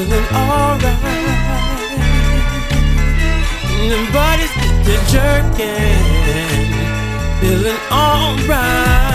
feeling alright. And body's just jerking, feeling alright.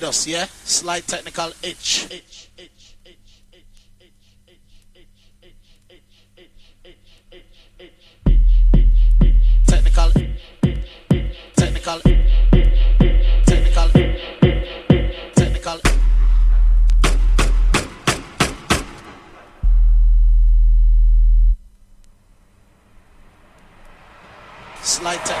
with us, yeah? Slight technical itch. itch, itch. Technical, technical, technical, technical. Slight.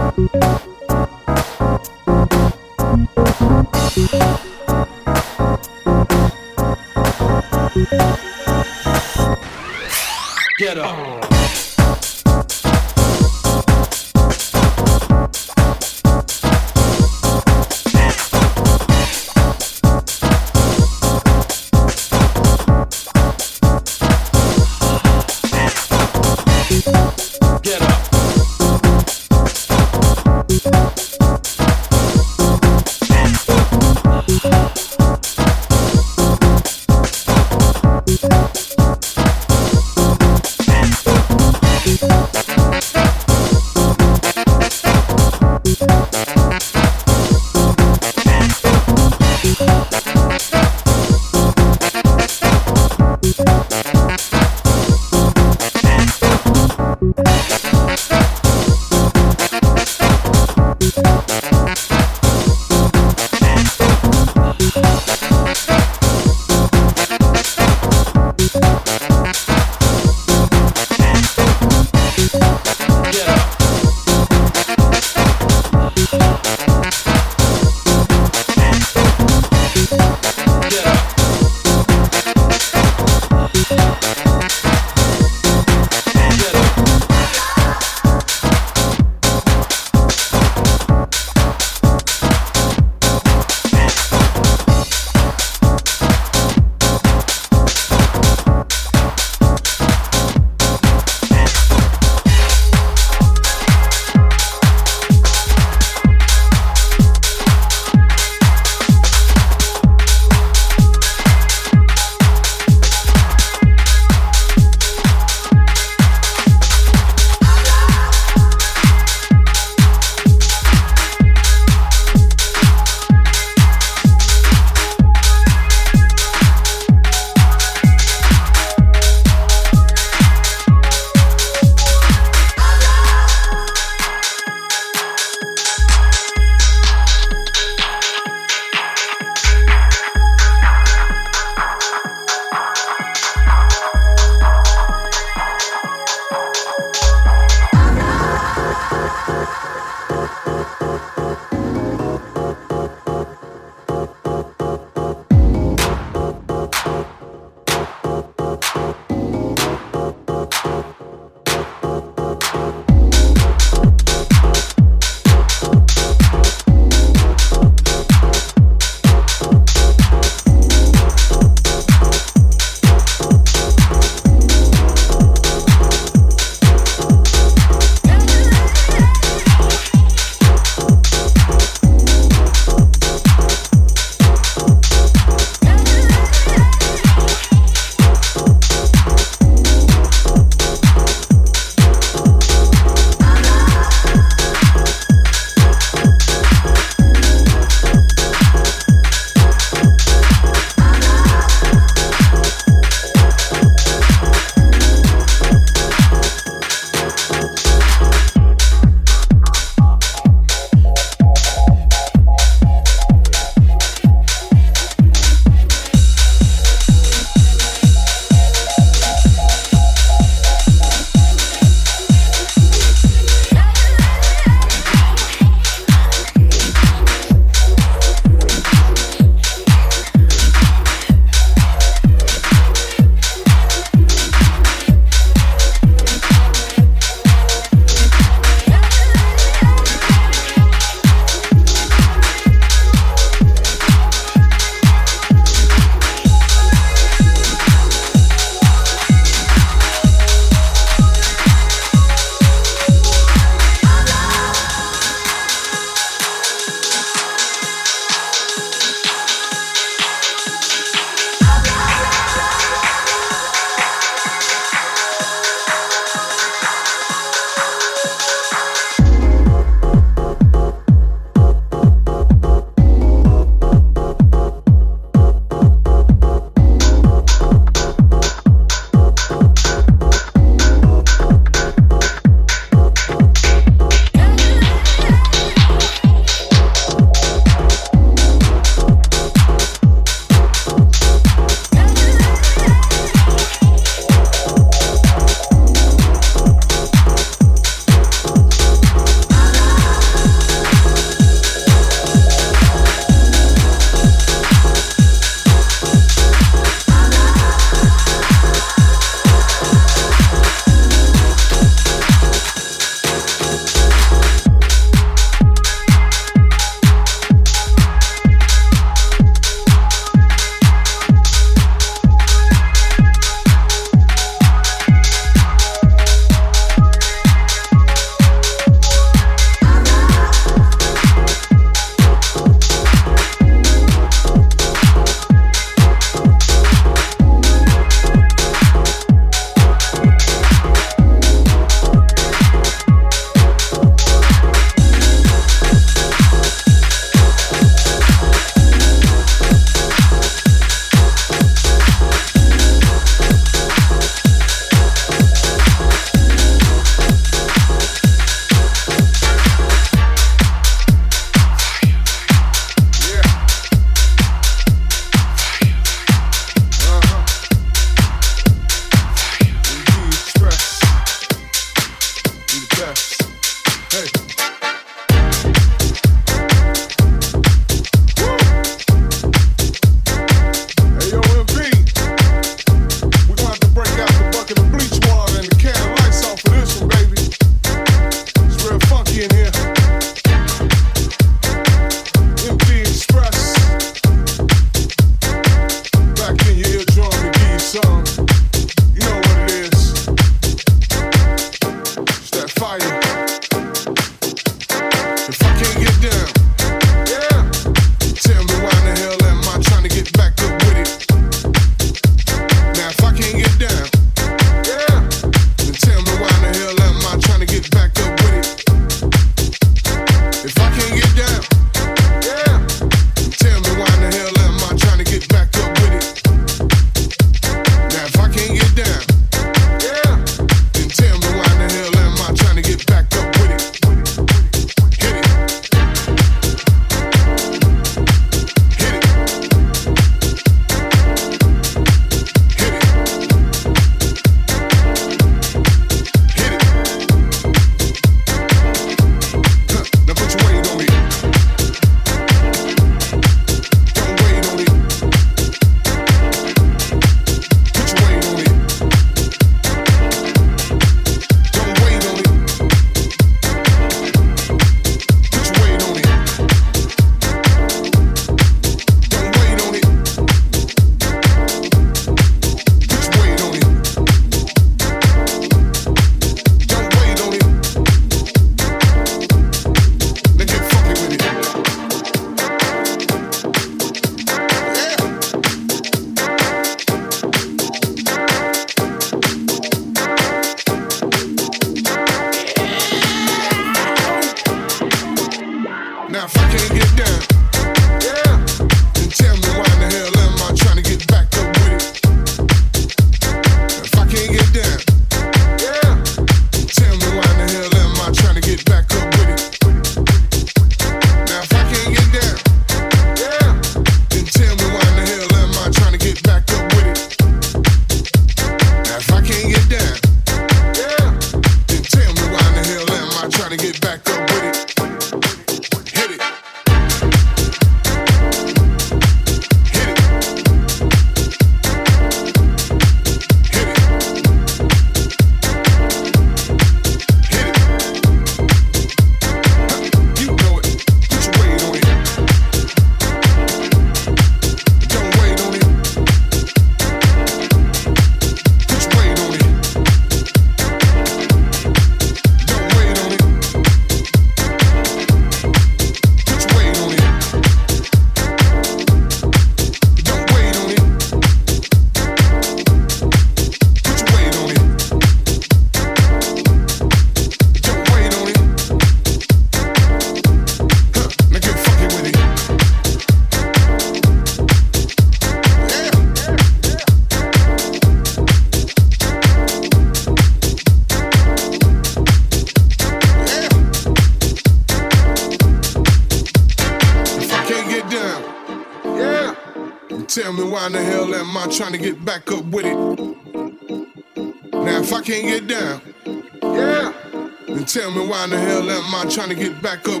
Trying to get back up